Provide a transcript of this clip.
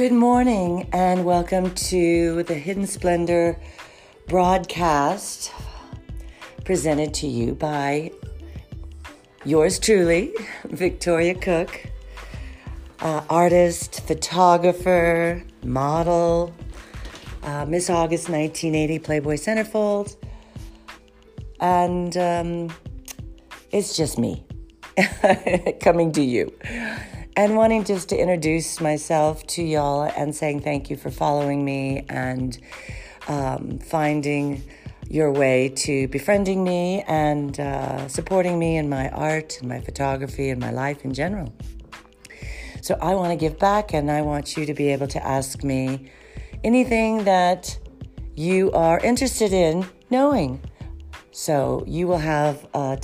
Good morning, and welcome to the Hidden Splendor broadcast presented to you by yours truly, Victoria Cooke, uh, artist, photographer, model, uh, Miss August 1980 Playboy Centerfold, and um, it's just me coming to you and wanting just to introduce myself to y'all and saying thank you for following me and um, finding your way to befriending me and uh, supporting me in my art and my photography and my life in general. So I want to give back and I want you to be able to ask me anything that you are interested in knowing. So you will have. Uh,